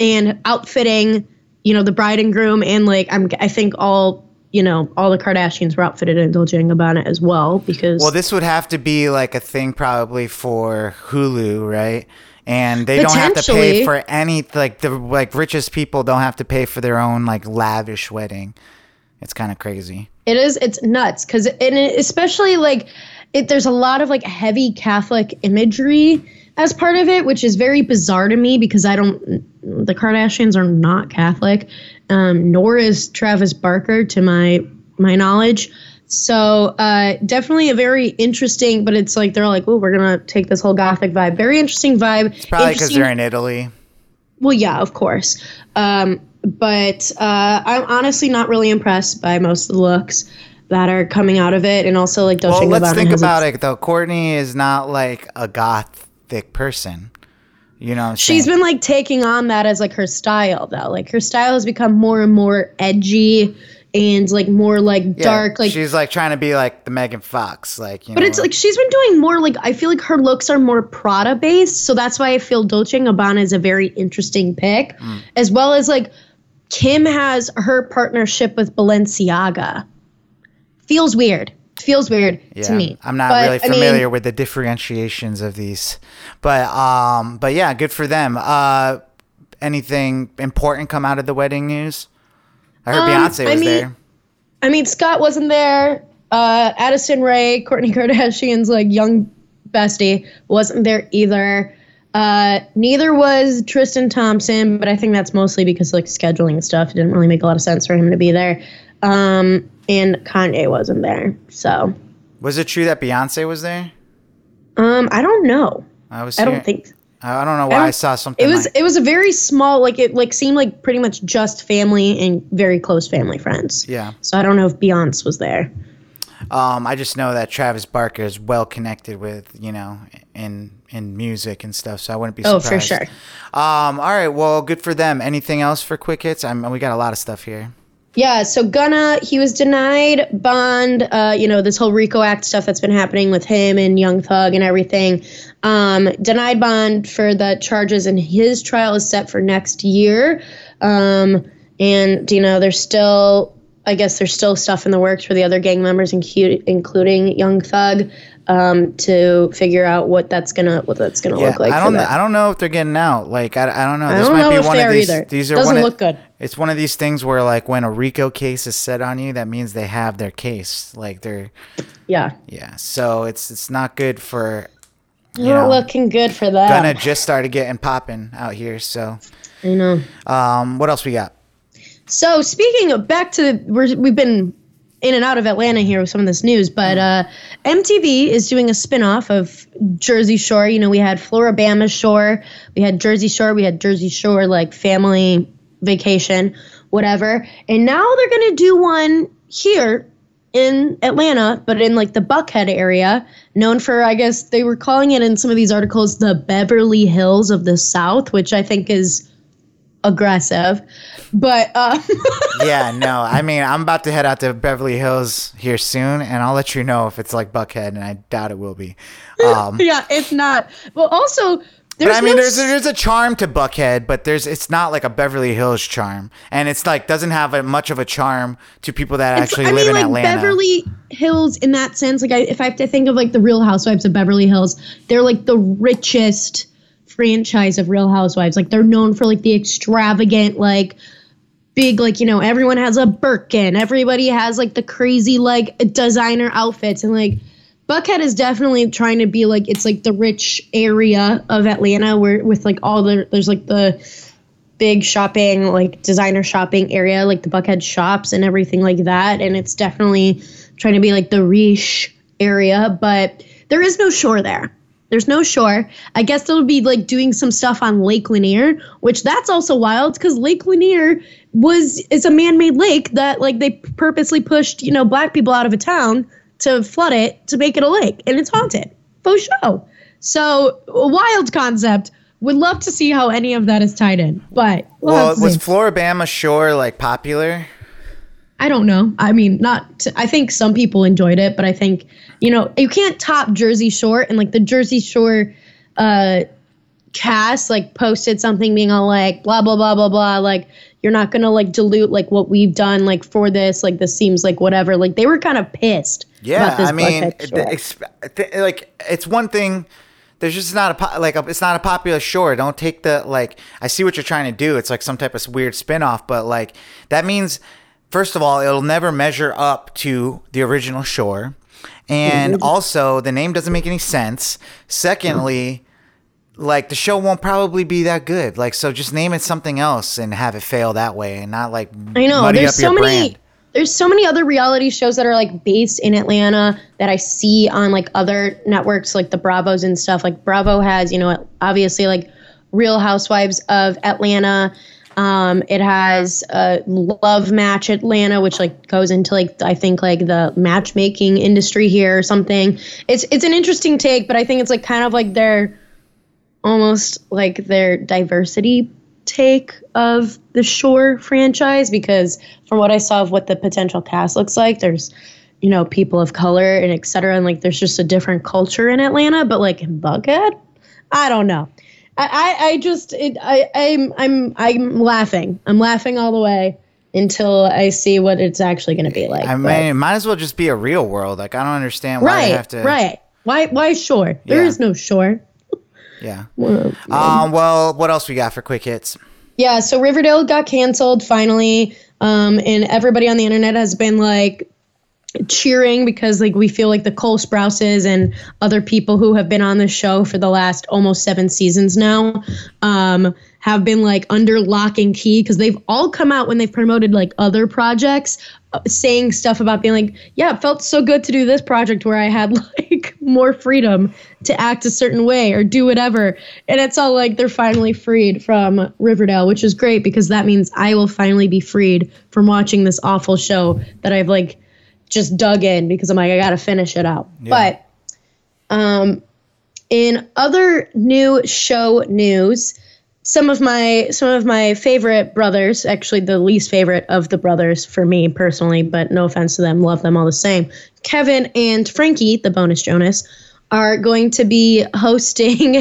and outfitting, you know, the bride and groom and like I'm I think all you know, all the Kardashians were outfitted in Dolce and Gabbana as well because Well, this would have to be like a thing probably for Hulu, right? And they don't have to pay for any like the like richest people don't have to pay for their own like lavish wedding. It's kind of crazy. It is. It's nuts because, and it, especially like, it, there's a lot of like heavy Catholic imagery as part of it, which is very bizarre to me because I don't. The Kardashians are not Catholic, um, nor is Travis Barker, to my my knowledge. So uh, definitely a very interesting, but it's like they're like, oh, we're gonna take this whole gothic vibe. Very interesting vibe. It's Probably because they're in Italy. well, yeah, of course. Um, but uh, I'm honestly not really impressed by most of the looks that are coming out of it, and also like Dolce Well, let's think about it though. Kourtney is not like a gothic person. You know, She's saying? been like taking on that as like her style though. Like her style has become more and more edgy and like more like Yeah, dark. Like she's like trying to be like the Megan Fox, like you But know. it's like she's been doing more like I feel like her looks are more Prada based, so that's why I feel Dolce and Gabbana is a very interesting pick, Mm. as well as like Kim has her partnership with Balenciaga. Feels weird. Feels weird yeah, to me. I'm not But, really I mean, familiar with the differentiations of these, but um, but yeah, good for them. Uh, anything important come out of the wedding news? I heard Um, Beyonce I was mean- there. I mean, Scott wasn't there. Uh, Addison Rae, Kourtney Kardashian's like young bestie, wasn't there either. Uh, neither was Tristan Thompson, but I think that's mostly because like scheduling stuff. It didn't really make a lot of sense for him to be there. Um, and Kanye wasn't there, so Was it true that Beyonce was there? um, I don't know. I was. I don't think I don't know why I, don't- saw something. it was. like- It was a very small, like it like seemed like pretty much just family and very close family friends. yeah. So I don't know if Beyonce was there. Um, I just know that Travis Barker is well connected with you know in in music and stuff, so I wouldn't be surprised. Oh, for sure. Um, all right, well, good for them. Anything else for quick hits? I mean, we got a lot of stuff here. Yeah, so Gunna, he was denied bond, uh, you know, this whole RICO Act stuff that's been happening with him and Young Thug and everything. Um, denied bond for the charges, and his trial is set for next year. Um, and, you know, there's still I guess there's still stuff in the works for the other gang members, including Young Thug, um, to figure out what that's gonna what that's gonna Yeah, look like. I don't. I don't know if they're getting out. Like I, I don't know. I This don't might know be if one of these. either. These are Doesn't one of- look good. It's one of these things where like when a RICO case is set on you, that means they have their case. Like they're yeah, yeah. So it's it's not good for. You not know, looking good for that. Gunna just started getting popping out here. So I know. um, what else we got? So speaking of back to we're, we've been in and out of Atlanta here with some of this news, but uh, MTV is doing a spin-off of Jersey Shore. You know, we had Floribama Shore, we had Jersey Shore, we had Jersey Shore like family vacation, whatever. And now they're gonna do one here in Atlanta, but in like the Buckhead area, known for I guess they were calling it in some of these articles the Beverly Hills of the South, which I think is aggressive. But uh, yeah, no. I mean, I'm about to head out to Beverly Hills here soon, and I'll let you know if it's like Buckhead, and I doubt it will be. Um, yeah, it's not. Well, also there's but I mean, no there's there's a charm to Buckhead, but there's it's not like a Beverly Hills charm, and it's like doesn't have a, much of a charm to people that actually I live mean, in like Atlanta. Beverly Hills in that sense. Like, I, if I have to think of like the Real Housewives of Beverly Hills, they're like the richest franchise of Real Housewives. Like, they're known for like the extravagant, like big, like you know, everyone has a Birkin. Everybody has like the crazy like designer outfits, and like Buckhead is definitely trying to be like it's like the rich area of Atlanta where with like all the there's like the big shopping, like designer shopping area, like the Buckhead shops and everything like that. And it's definitely trying to be like the Riche area, but there is no shore there. There's no shore. I guess they'll be like doing some stuff on Lake Lanier, which that's also wild because Lake Lanier was is a man-made lake that like they purposely pushed you know black people out of a town to flood it to make it a lake, and it's haunted. Faux show. So a wild concept. Would love to see how any of that is tied in, but we'll well, was see. Floribama Shore like popular? I don't know. I mean, not. To, I think some people enjoyed it, but I think you know you can't top Jersey Shore and like the Jersey Shore uh, cast like posted something being all like blah blah blah blah blah like you're not gonna like dilute like what we've done like for this like this seems like whatever like they were kind of pissed. Yeah, I mean, Buckhead it- Shore. exp- th- like it's one thing. There's just not a po- like a, it's not a popular shore. Don't take the like. I see what you're trying to do. It's like some type of weird spin-off, but like that means first of all, it'll never measure up to the original shore, and mm-hmm. also the name doesn't make any sense. Secondly. Like the show won't probably be that good. Like so, just name it something else and have it fail that way, and not like I know. There's so many. brand. There's so many other reality shows that are like based in Atlanta that I see on like other networks, like the Bravos and stuff. Like Bravo has, you know, obviously like Real Housewives of Atlanta. Um, it has a Love Match Atlanta, which like goes into like I think like the matchmaking industry here or something. It's it's an interesting take, but I think it's like kind of like their almost like their diversity take of the Shore franchise because from what I saw of what the potential cast looks like, there's you know people of color and et cetera, and like there's just a different culture in Atlanta. But like in Buckhead, I don't know. I I, just it, I I'm I'm I'm laughing. I'm laughing all the way until I see what it's actually going to be like. I But- mean, it might as well just be a real world. Like I don't understand why right, have to. right. Why why shore? There Yeah. is no shore. Yeah. Um. Well, what else we got for quick hits? Yeah, so Riverdale got canceled finally, um, and everybody on the internet has been like cheering because like we feel like the Cole Sprouses and other people who have been on the show for the last almost seven seasons now um, have been like under lock and key because they've all come out when they've promoted like other projects uh, saying stuff about being like yeah it felt so good to do this project where i had like more freedom to act a certain way or do whatever. And it's all like they're finally freed from riverdale which is great because that means i will finally be freed from watching this awful show that i've like just dug in because i'm like i gotta finish it out. But um in other new show news some of my some of my favorite brothers actually the least favorite of the brothers for me personally but no offense to them love them all the same kevin and frankie the bonus jonas are going to be hosting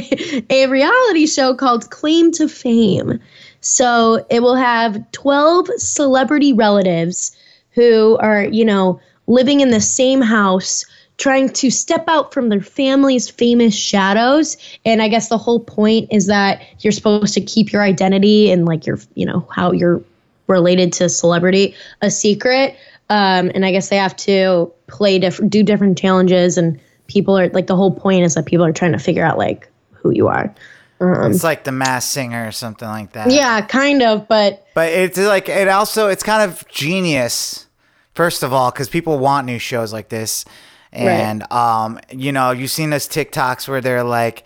a reality show called claim to fame. So it will have 12 celebrity relatives who are, you know, living in the same house, trying to step out from their family's famous shadows. And I guess the whole point is that you're supposed to keep your identity and like your, you know, how you're related to celebrity a secret. Um, and I guess they have to play different, do different challenges, and people are like the whole point is that people are trying to figure out like who you are. Um, It's like the Masked Singer or something like that. yeah, kind of, but But it's like it also it's kind of genius. First of all, because people want new shows like this, and um, you know, you've seen those TikToks where they're like,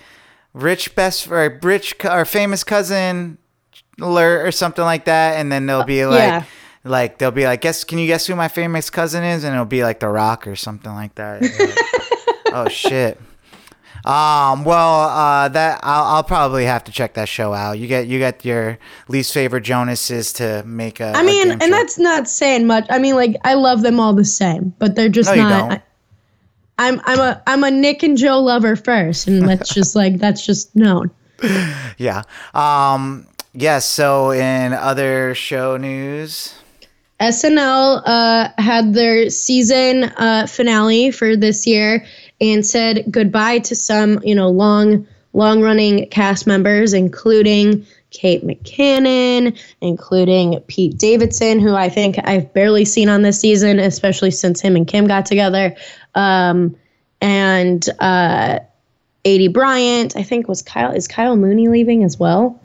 "Rich best or rich or famous cousin alert" or something like that, and then they'll be like, yeah. like they'll be like, "Guess can you guess who my famous cousin is?" And it'll be like The Rock or something like that. Like, oh shit. Um. Well, uh, that I'll, I'll probably have to check that show out. You get you get your least favorite Jonases to make a. I a mean, game and show. that's not saying much. I mean, like I love them all the same, but they're just No, not. I, am I'm a I'm a Nick and Joe lover first, and that's just like that's just known. yeah. Um. Yes. so in other show news, SNL uh, had their season uh, finale for this year and said goodbye to some, you know, long, long running cast members, including Kate McKinnon, including Pete Davidson, who I think I've barely seen on this season, especially since him and Kim got together, um, and uh, Aidy Bryant. I think was Kyle. Is Kyle Mooney leaving as well?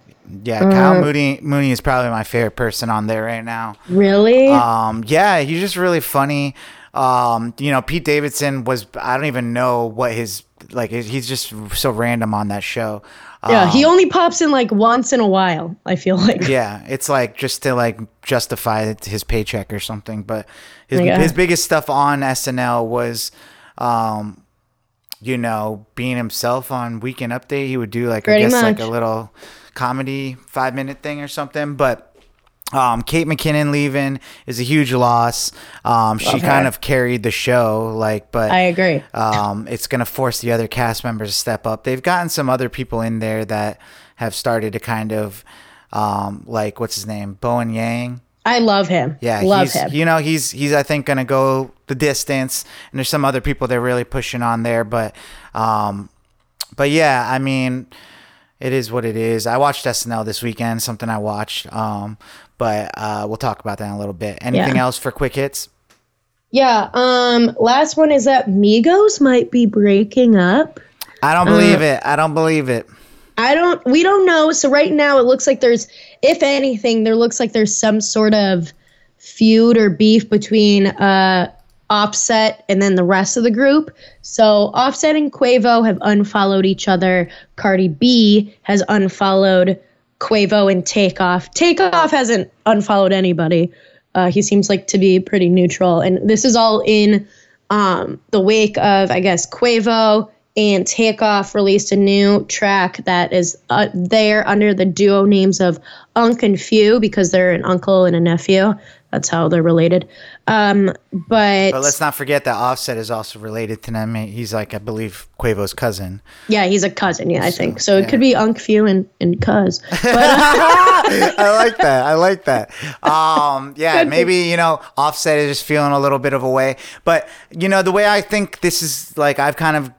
yeah, Kyle Mooney Mooney is probably my favorite person on there right now. Really? Um, yeah, he's just really funny. Um, you know, Pete Davidson was I don't even know what his like he's just so random on that show. yeah, he Um, only pops in like once in a while. I feel like. yeah, it's like just to like justify his paycheck or something. But his Yeah. his biggest stuff on SNL was, um, you know, being himself on Weekend Update. He would do like Pretty I guess like a little comedy five minute thing or something. But um, Kate McKinnon leaving is a huge loss. Um, she her. kind of carried the show, like, but I agree. um, it's going to force the other cast members to step up. They've gotten some other people in there that have started to kind of, um, like, what's his name? Bowen Yang. I love him. Yeah, love he's, him. You know, he's he's I think gonna go the distance, and there's some other people they're really pushing on there, but, um, but yeah, I mean, it is what it is. I watched SNL this weekend, something I watched, um, but uh, we'll talk about that in a little bit. Anything Yeah. else for quick hits? yeah. Um. Last one is that Migos might be breaking up. I don't Uh, believe it. I don't believe it. I don't. We don't know. So right now it looks like there's, if anything, there looks like there's some sort of feud or beef between uh Offset and then the rest of the group. So Offset and Quavo have unfollowed each other. Cardi B has unfollowed Quavo and Takeoff. Takeoff hasn't unfollowed anybody. Uh, he seems like to be pretty neutral, and this is all in um, the wake of, I guess, Quavo and Takeoff released a new track that is uh, there under the duo names of Unc and Phew because they're an uncle and a nephew. That's how they're related. Um, but, But let's not forget that Offset is also related to them. He's like, I believe, Quavo's cousin. yeah, he's a cousin. Yeah, I think so. It could be Unc Phew and and Cuz. But I like that. I like that. Um, yeah, maybe you know, Offset is just feeling a little bit of a way. But you know, the way I think this is like, I've kind of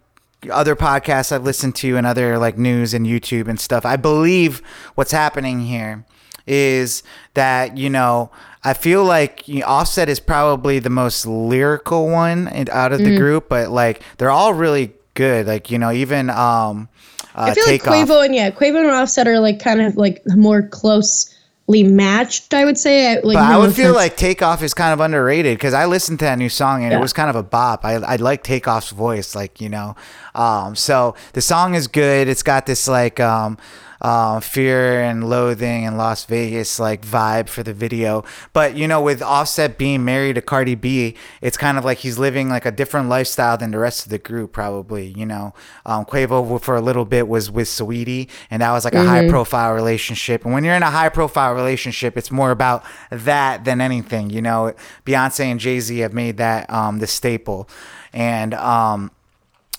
other podcasts I've listened to and other like news and YouTube and stuff. I believe what's happening here is that you know. I feel like you know, Offset is probably the most lyrical one in- out of Mm. the group, but like they're all really good. Like you know, even um, uh, I feel like. Quavo and yeah, Quavo and Offset are like kind of like more closely matched. I would say. I- Like, But I would feel like Takeoff is kind of underrated because I listened to that new song and it was kind of a bop. I, I like Takeoff's voice, like, you know. Um, so the song is good. It's got this like um, uh, fear and loathing and Las Vegas like vibe for the video. But, you know, with Offset being married to Cardi B, it's kind of like he's living like a different lifestyle than the rest of the group, probably. You know, um, Quavo for a little bit was with Saweetie and that was like a high profile relationship. And when you're in a high profile relationship, it's more about that than anything. You know, Beyonce and Jay Z have made that um, the staple, and um,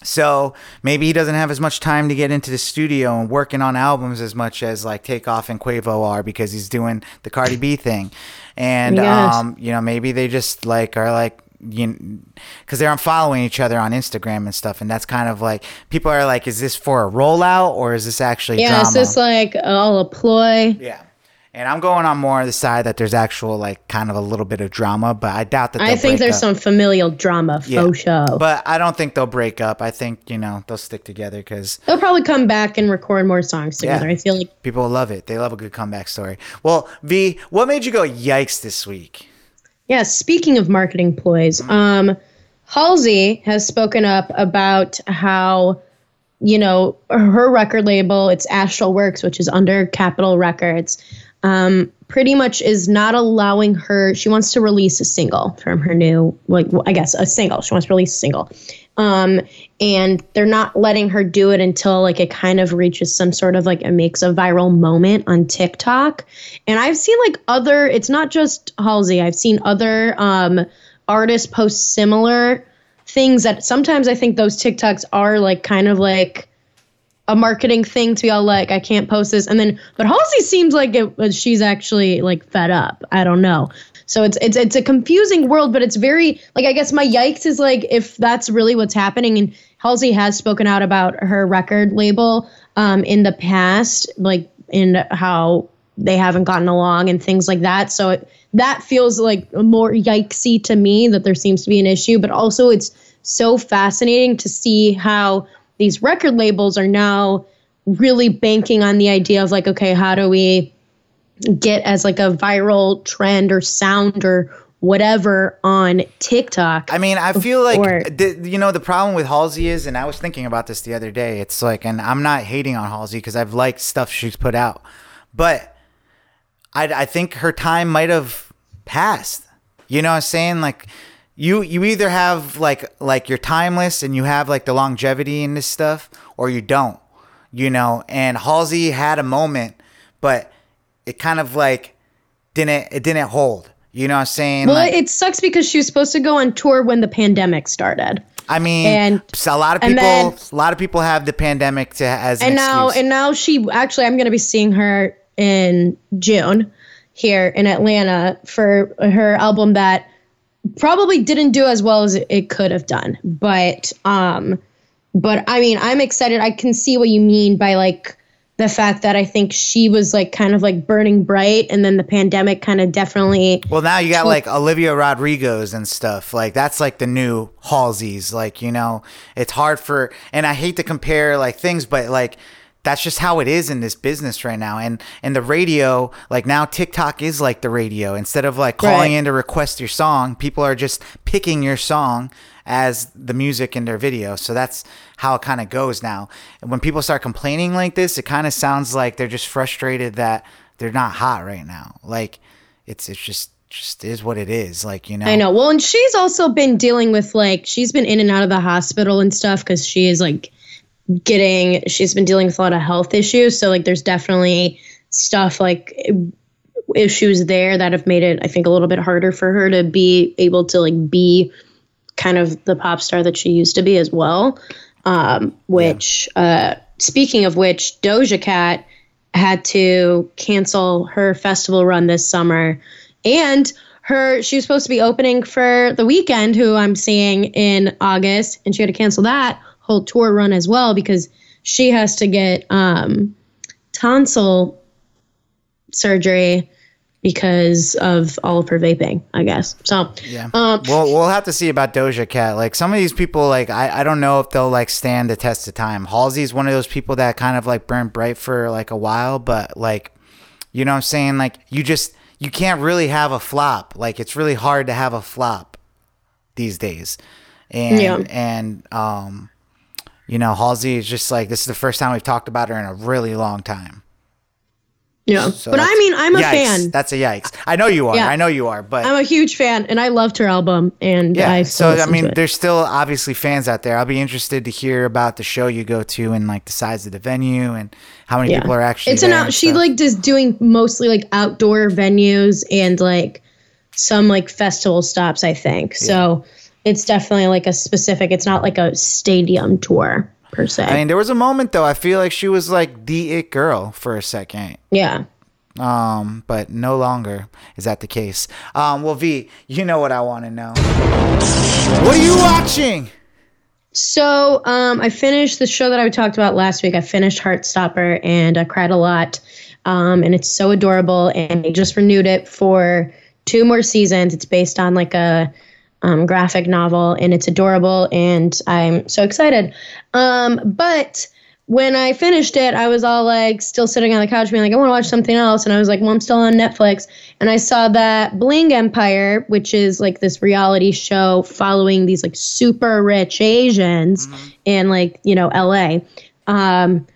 So maybe he doesn't have as much time to get into the studio and working on albums as much as like Takeoff and Quavo are because he's doing the Cardi B thing, and Yes. um, you know maybe they just like are like you because they're following each other on Instagram and stuff, and that's kind of like people are like, is this for a rollout or is this actually Yeah, drama? it's just like all a ploy. yeah. And I'm going on more of the side that there's actual like kind of a little bit of drama, but I doubt that. I think there's up. some familial drama Yeah. faux show. But I don't think they'll break up. I think you know they'll stick together because They'll probably come back and record more songs together. Yeah. I feel like people love it. They love a good comeback story. Well, V, what made you go yikes this week? Yeah, speaking of marketing ploys, um, Halsey has spoken up about how, you know, her record label, it's Astralwerks, which is under Capitol Records, um, pretty much is not allowing her. She wants to release a single from her new, like, I guess a single. She wants to release a single. Um, and they're not letting her do it until like it kind of reaches some sort of like it makes a viral moment on TikTok. And I've seen like other, it's not just Halsey, I've seen other um, artists post similar things that sometimes I think those TikToks are like kind of like a marketing thing to be all like, I can't post this. And then, but Halsey seems like it, she's actually like fed up. I don't know. So it's it's it's a confusing world, but it's very like I guess my yikes is like if that's really what's happening. And Halsey has spoken out about her record label um, in the past, like in how they haven't gotten along and things like that. So it, that feels like more yikesy to me that there seems to be an issue. But also, it's so fascinating to see how these record labels are now really banking on the idea of like, okay, how do we get as like a viral trend or sound or whatever on TikTok? I mean, I feel like Or- the, you know the problem with Halsey is, and I was thinking about this the other day. It's like, and I'm not hating on Halsey because I've liked stuff she's put out, but I, I think her time might have passed. You know what I'm saying? Like, you you either have like like you're timeless and you have like the longevity in this stuff, or you don't. You know, and Halsey had a moment, but it kind of like didn't it didn't hold. You know what I'm saying? well, Like- it sucks because she was supposed to go on tour when the pandemic started. I mean, And- so a lot of people, then- a lot of people have the pandemic to as an and now excuse. and now she actually i'm going to be seeing her in june here in atlanta for her album that probably didn't do as well as it, could have done but um but i mean i'm excited i can see what you mean by like the fact that i think she was like kind of like burning bright and then the pandemic kind of definitely well, now you got like Olivia Rodrigo's and stuff. Like that's like the new Halsey's. Like you know, it's hard for, and I hate to compare like things, but like that's just how it is in this business right now. And and the radio, like now TikTok is like the radio. Instead of like calling Right. in to request your song, people are just picking your song as the music in their video. So that's how it kind of goes now. And when people start complaining like this, it kind of sounds like they're just frustrated that they're not hot right now. Like it's it's just just is what it is. Like you know. I know. Well, and she's also been dealing with like she's been in and out of the hospital and stuff because she is like getting she's been dealing with a lot of health issues. So like there's definitely stuff like issues there that have made it I think a little bit harder for her to be able to like be kind of the pop star that she used to be as well. Um, which uh, speaking of which, Doja Cat had to cancel her festival run this summer and her she was supposed to be opening for the Weeknd who i'm seeing in august and she had to cancel that whole tour run as well because she has to get um, tonsil surgery because of all of her vaping i guess so Yeah. um, Well, we'll have to see about Doja Cat. Like some of these people, like I, I don't know if they'll like stand the test of time. Halsey's one of those people that kind of like burned bright for like a while, but like, you know what I'm saying? Like you just you can't really have a flop. Like it's really hard to have a flop these days. And Yeah. and um, you know, Halsey is just like this is the first time we've talked about her in a really long time. yeah So but i mean i'm a yikes. fan That's a yikes. I know you are. Yeah. I know you are. But i'm a huge fan and i loved her album and Yeah. i so I mean, there's still obviously fans out there. I'll be interested to hear about the show you go to and like the size of the venue and how many people are actually. it's an out she like just doing mostly like outdoor venues and like some like festival stops i think so it's definitely like a specific. It's not like a stadium tour per se. I mean, there was a moment though. I feel like she was like the it girl for a second. yeah. Um, but no longer is that the case. Um, well, V, you know what I want to know. What are you watching? So um, I finished the show that I talked about last week. I finished Heartstopper and I cried a lot. Um, and it's so adorable. And they just renewed it for two more seasons. It's based on like a um, graphic novel and it's adorable. And I'm so excited. Um, but when I finished it, I was all like still sitting on the couch being like, I want to watch something else. And I was like, well, I'm still on Netflix. And I saw that Bling Empire, which is like this reality show following these like super rich Asians in like, you know, LA. Um,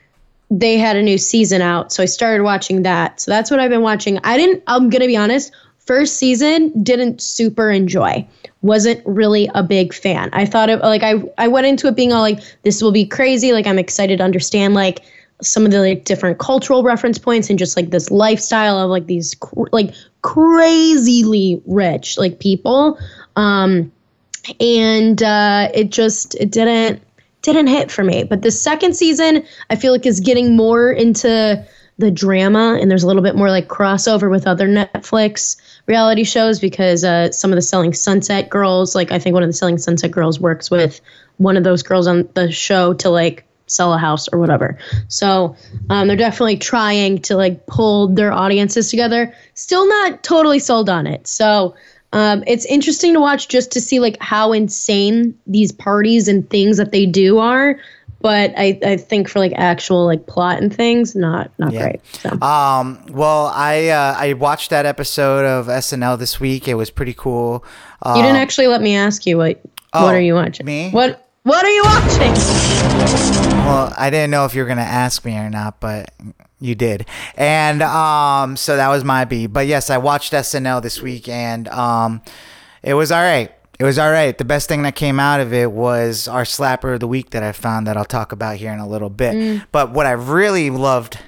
they had a new season out. So I started watching that. So that's what I've been watching. I didn't, I'm going to be honest, first season didn't super enjoy. Wasn't really a big fan. I thought it like i i went into it being all like this will be crazy. Like i'm excited to understand like some of the like different cultural reference points and just like this lifestyle of like these cr- like crazily rich like people. Um and uh it just it didn't didn't hit for me. But the second season i feel like is getting more into the drama and there's a little bit more like crossover with other netflix reality shows because uh, some of the selling sunset girls like i think one of the selling sunset girls works with one of those girls on the show to like sell a house or whatever. So um, they're definitely trying to like pull their audiences together. Still not totally sold on it. So um, it's interesting to watch just to see like how insane these parties and things that they do are but I, I think for like actual like plot and things not not Yeah. great so. Um, well, I uh, I watched that episode of SNL this week. It was pretty cool. You didn't actually let me ask you what oh, what are you watching me? what what are you watching Well, I didn't know if you were gonna ask me or not, but you did. And um, so that was my B. But yes, I watched SNL this week, and um, it was all right. It was all right. The best thing that came out of it was our slapper of the week that I found that I'll talk about here in a little bit. But what I really loved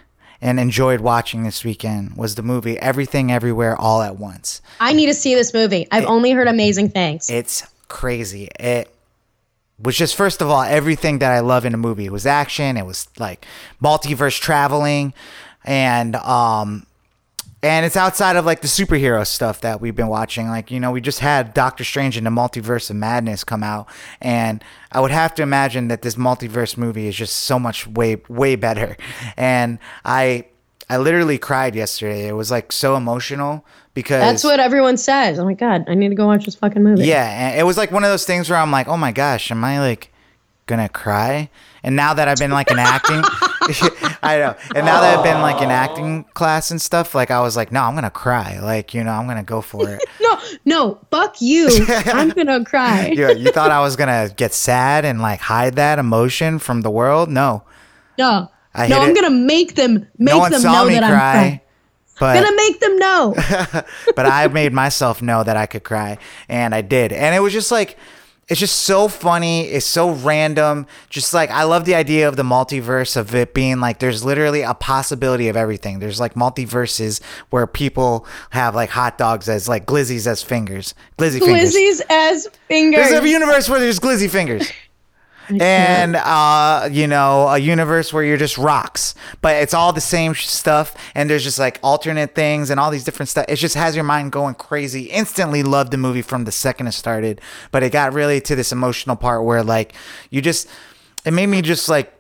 and enjoyed watching this weekend was the movie Everything Everywhere All at Once. i need to see this movie i've only heard amazing things It's crazy. It was just first of all everything that I love in a movie. It was action. It was like multiverse traveling, and um, and it's outside of like the superhero stuff that we've been watching. Like you know, we just had Doctor Strange and the Multiverse of Madness come out, and I would have to imagine that this multiverse movie is just so much way way better. And I I literally cried yesterday. It was like so emotional because that's what everyone says oh my god i need to go watch this fucking movie yeah, and it was like one of those things where I'm like, oh my gosh, am I like gonna cry? And now that I've been like in acting, I know. And now that I've been like in acting class and stuff, like I was like, no, I'm gonna cry. Like you know, I'm gonna go for it. no no fuck you i'm gonna cry you, you thought I was gonna get sad and like hide that emotion from the world? No, no I no, I'm it. gonna make them make no one them saw know me that i'm cry. crying But gonna make them know but I made myself know that I could cry, and I did. And it was just like, it's just so funny. It's so random. Just like, I love the idea of the multiverse of it being like, there's literally a possibility of everything. There's like multiverses where people have like hot dogs as like glizzies as fingers. Glizzy fingers. glizzies as fingers There's a universe where there's glizzy fingers. And uh, you know a universe where you're just rocks but it's all the same stuff and there's just like alternate things and all these different stuff it just has your mind going crazy instantly loved the movie from the second it started but it got really to this emotional part where like you just it made me just like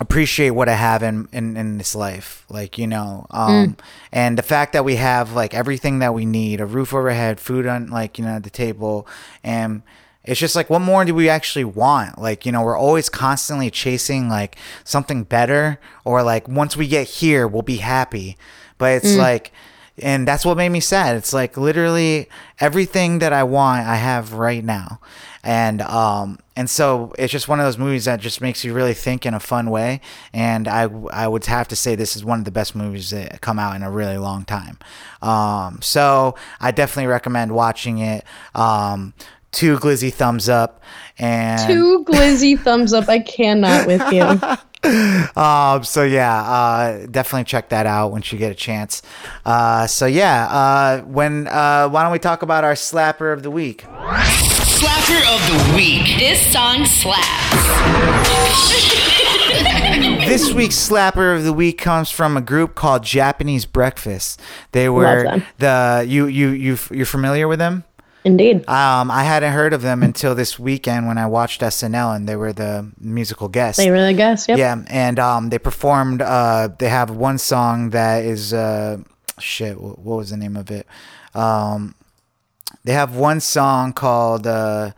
appreciate what I have in, in, in this life. Like, you know, um, and the fact that we have like everything that we need, a roof overhead, food on like, you know, at the table. And it's just like, what more do we actually want? Like, you know, we're always constantly chasing like something better or like once we get here, we'll be happy. But it's like, and that's what made me sad. It's like literally everything that I want, I have right now. And um and so it's just one of those movies that just makes you really think in a fun way. And I I would have to say this is one of the best movies that come out in a really long time. Um so I definitely recommend watching it. Um two glizzy thumbs up and Two glizzy thumbs up. I cannot with you. Um, so yeah, uh, definitely check that out once you get a chance. Uh, so yeah, uh, when uh, why don't we talk about our slapper of the week? Slapper of the week. This song slaps. This week's slapper of the week comes from a group called Japanese Breakfast. They were the you you you you're familiar with them? Indeed. Um, I hadn't heard of them until this weekend when I watched SNL and they were the musical guests. They really guess. Yep. Yeah, and um, they performed. Uh, they have one song that is uh, shit. What was the name of it? Um, they have one song called uh,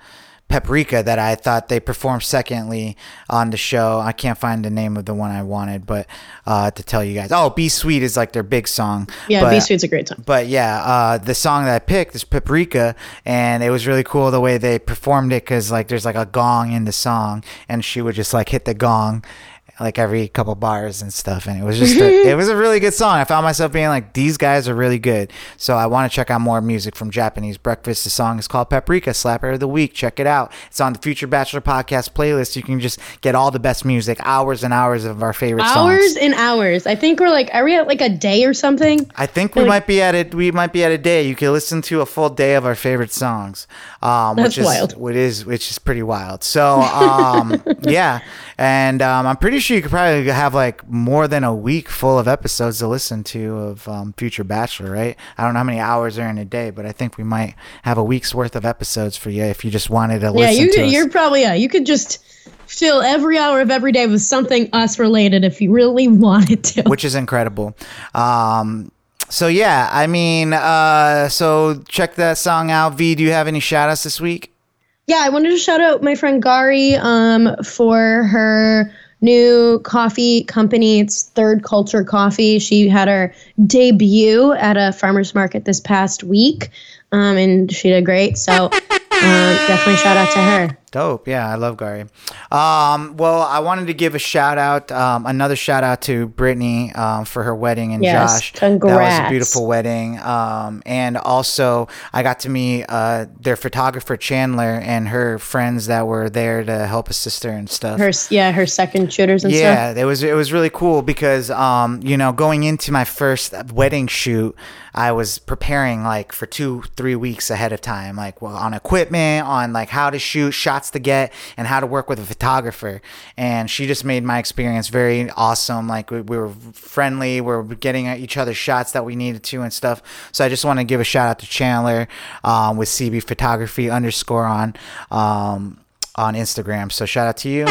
Paprika that I thought they performed secondly on the show. I can't find the name of the one I wanted, but uh, to tell you guys, oh, "Be Sweet" is like their big song. Yeah, but, Be Sweet's a great song. But yeah, uh, the song that I picked is Paprika, and it was really cool the way they performed it because like there's like a gong in the song, and she would just like hit the gong like every couple bars and stuff, and it was just a, it was a really good song. I found myself being like, these guys are really good, so I want to check out more music from Japanese Breakfast. The song is called Paprika, Slapper of the Week. Check it out. It's on the Future Bachelor Podcast playlist. You can just get all the best music, hours and hours of our favorite songs. Hours and hours. I think we're like, are we at like a day or something? I think we might be at it. We might be at a day. You can listen to a full day of our favorite songs, um, That's which is wild. which is which is pretty wild. So um, yeah, and um, I'm pretty sure you could probably have like more than a week full of episodes to listen to of um, Future Bachelor. Right? I don't know how many hours are in a day, but I think we might have a week's worth of episodes for you if you just wanted to Yeah, listen you to us. you're probably yeah. You could just fill every hour of every day with something us related if you really wanted to. which is incredible. Um, so yeah, I mean, uh, so check that song out. V, do you have any shout outs this week? Yeah, I wanted to shout out my friend Gari um, for her new coffee company. It's Third Culture Coffee. She had her debut at a farmer's market this past week, um, and she did great. So uh, definitely shout out to her. Dope. Yeah, I love Gary. Um, well, I wanted to give a shout out, um, another shout out to Brittany um, for her wedding and Yes, Josh. That was a beautiful wedding. Um, and also, I got to meet uh, their photographer Chandler and her friends that were there to help assist her and stuff. Her yeah, her second shooters and stuff. Yeah, it was it was really cool because um you know going into my first wedding shoot, I was preparing like for two three weeks ahead of time, like well on equipment, on like how to shoot, shots to get, and how to work with a photographer. And she just made my experience very awesome. Like we, we were friendly, we were getting each other shots that we needed to and stuff. So I just want to give a shout out to Chandler um, with CB Photography underscore on um on Instagram. So shout out to you!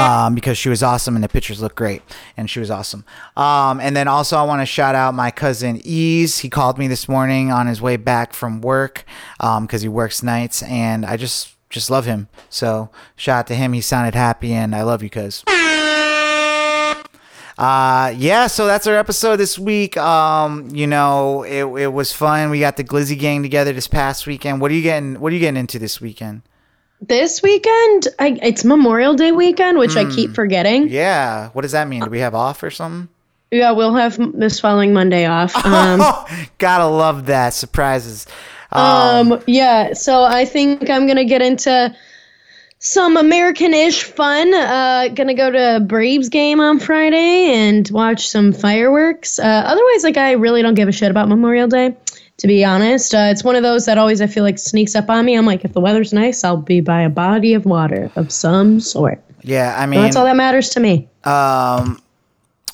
Um, because she was awesome and the pictures look great and she was awesome. Um, and then also I want to shout out my cousin Ease. He called me this morning on his way back from work because he works nights and I just just love him. So shout out to him. He sounded happy and I love you, cuz. Uh, yeah, so that's our episode this week. Um, you know, it, it was fun. We got the Glizzy gang together this past weekend. What are you getting? What are you getting into this weekend? This weekend, I, it's Memorial Day weekend, which I keep forgetting. Yeah, what does that mean? Do we have off or something? Yeah, we'll have this following Monday off. Um, Gotta love that surprises. um, yeah, so I think I'm gonna get into some American-ish fun. Uh, gonna go to a Braves game on Friday and watch some fireworks. Uh, otherwise, like I really don't give a shit about Memorial Day. To be honest, uh, it's one of those that always I feel like sneaks up on me. I'm like, if the weather's nice, I'll be by a body of water of some sort. Yeah, I And mean, that's all that matters to me. um,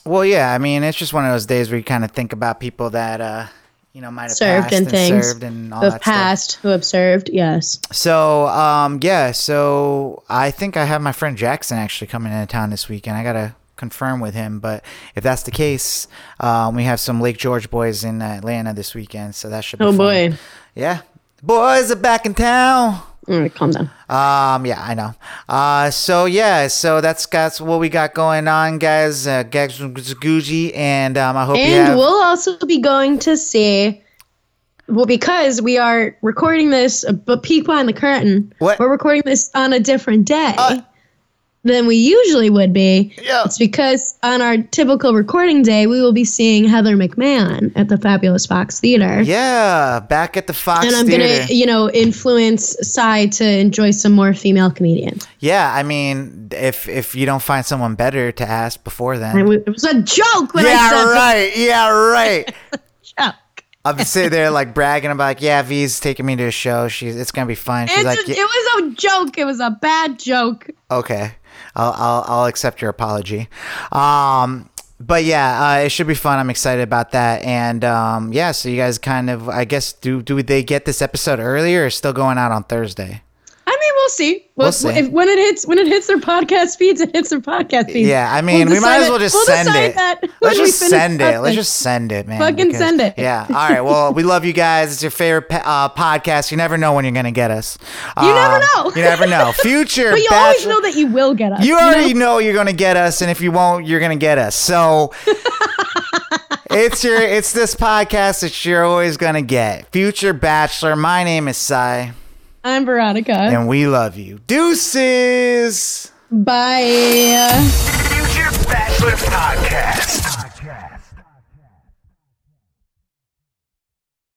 well, yeah, I mean, it's just one of those days where you kind of think about people that, uh, you know, might have Served passed and things served and all who have that stuff. passed, who have served. Yes. So, um, yeah, so I think I have my friend Jackson actually coming into town this weekend. I gotta confirm with him, but if that's the case, um, we have some Lake George boys in Atlanta this weekend, so that should be Oh fun. boy. Yeah, boys are back in town. All right, calm down. Um, yeah, I know. Uh, so yeah, so that's that's what we got going on, guys. Uh, Gags Gucci, and um, I hope you And have. we'll also be going to see. Well, because we are recording this, uh, but peek behind the curtain. What? We're recording this on a different day Uh, than we usually would be. Yeah. It's because on our typical recording day, we will be seeing Heather McMahon at the Fabulous Fox Theater. yeah, back at the Fox And I'm gonna, you know, influence Cy to enjoy some more female comedians. yeah, I mean, if if you don't find someone better to ask before then. It was a joke when I yeah, said right. Yeah, right. joke. I'll be sitting there like bragging about like, yeah, V's taking me to a show. She's it's gonna be fun. She's It's like, a- "Yeah." It was a joke. It was a bad joke. Okay, I'll I'll, I'll accept your apology. Um, but yeah, uh, it should be fun. I'm excited about that. And um, yeah, so you guys kind of, I guess, do do they get this episode earlier or still going out on Thursday? Mean, we'll see. We'll see. If, when it hits when it hits their podcast feeds, it hits their podcast feeds. Yeah, I mean, We'll we might as well just we'll send it. that Let's just send it. Let's just send it, man. Fucking send it. Yeah. All right. Well, we love you guys. It's your favorite uh, podcast. You never know when you're gonna get us. You never Um, know. You never know. Future. But you always know that you will get us. You already know? know you're gonna get us, and if you won't, you're gonna get us. So it's your it's this podcast that you're always gonna get. Future Bachelor. My name is Cy, I'm Veronica. And we love you. Deuces. Bye. Future Bachelor Podcast.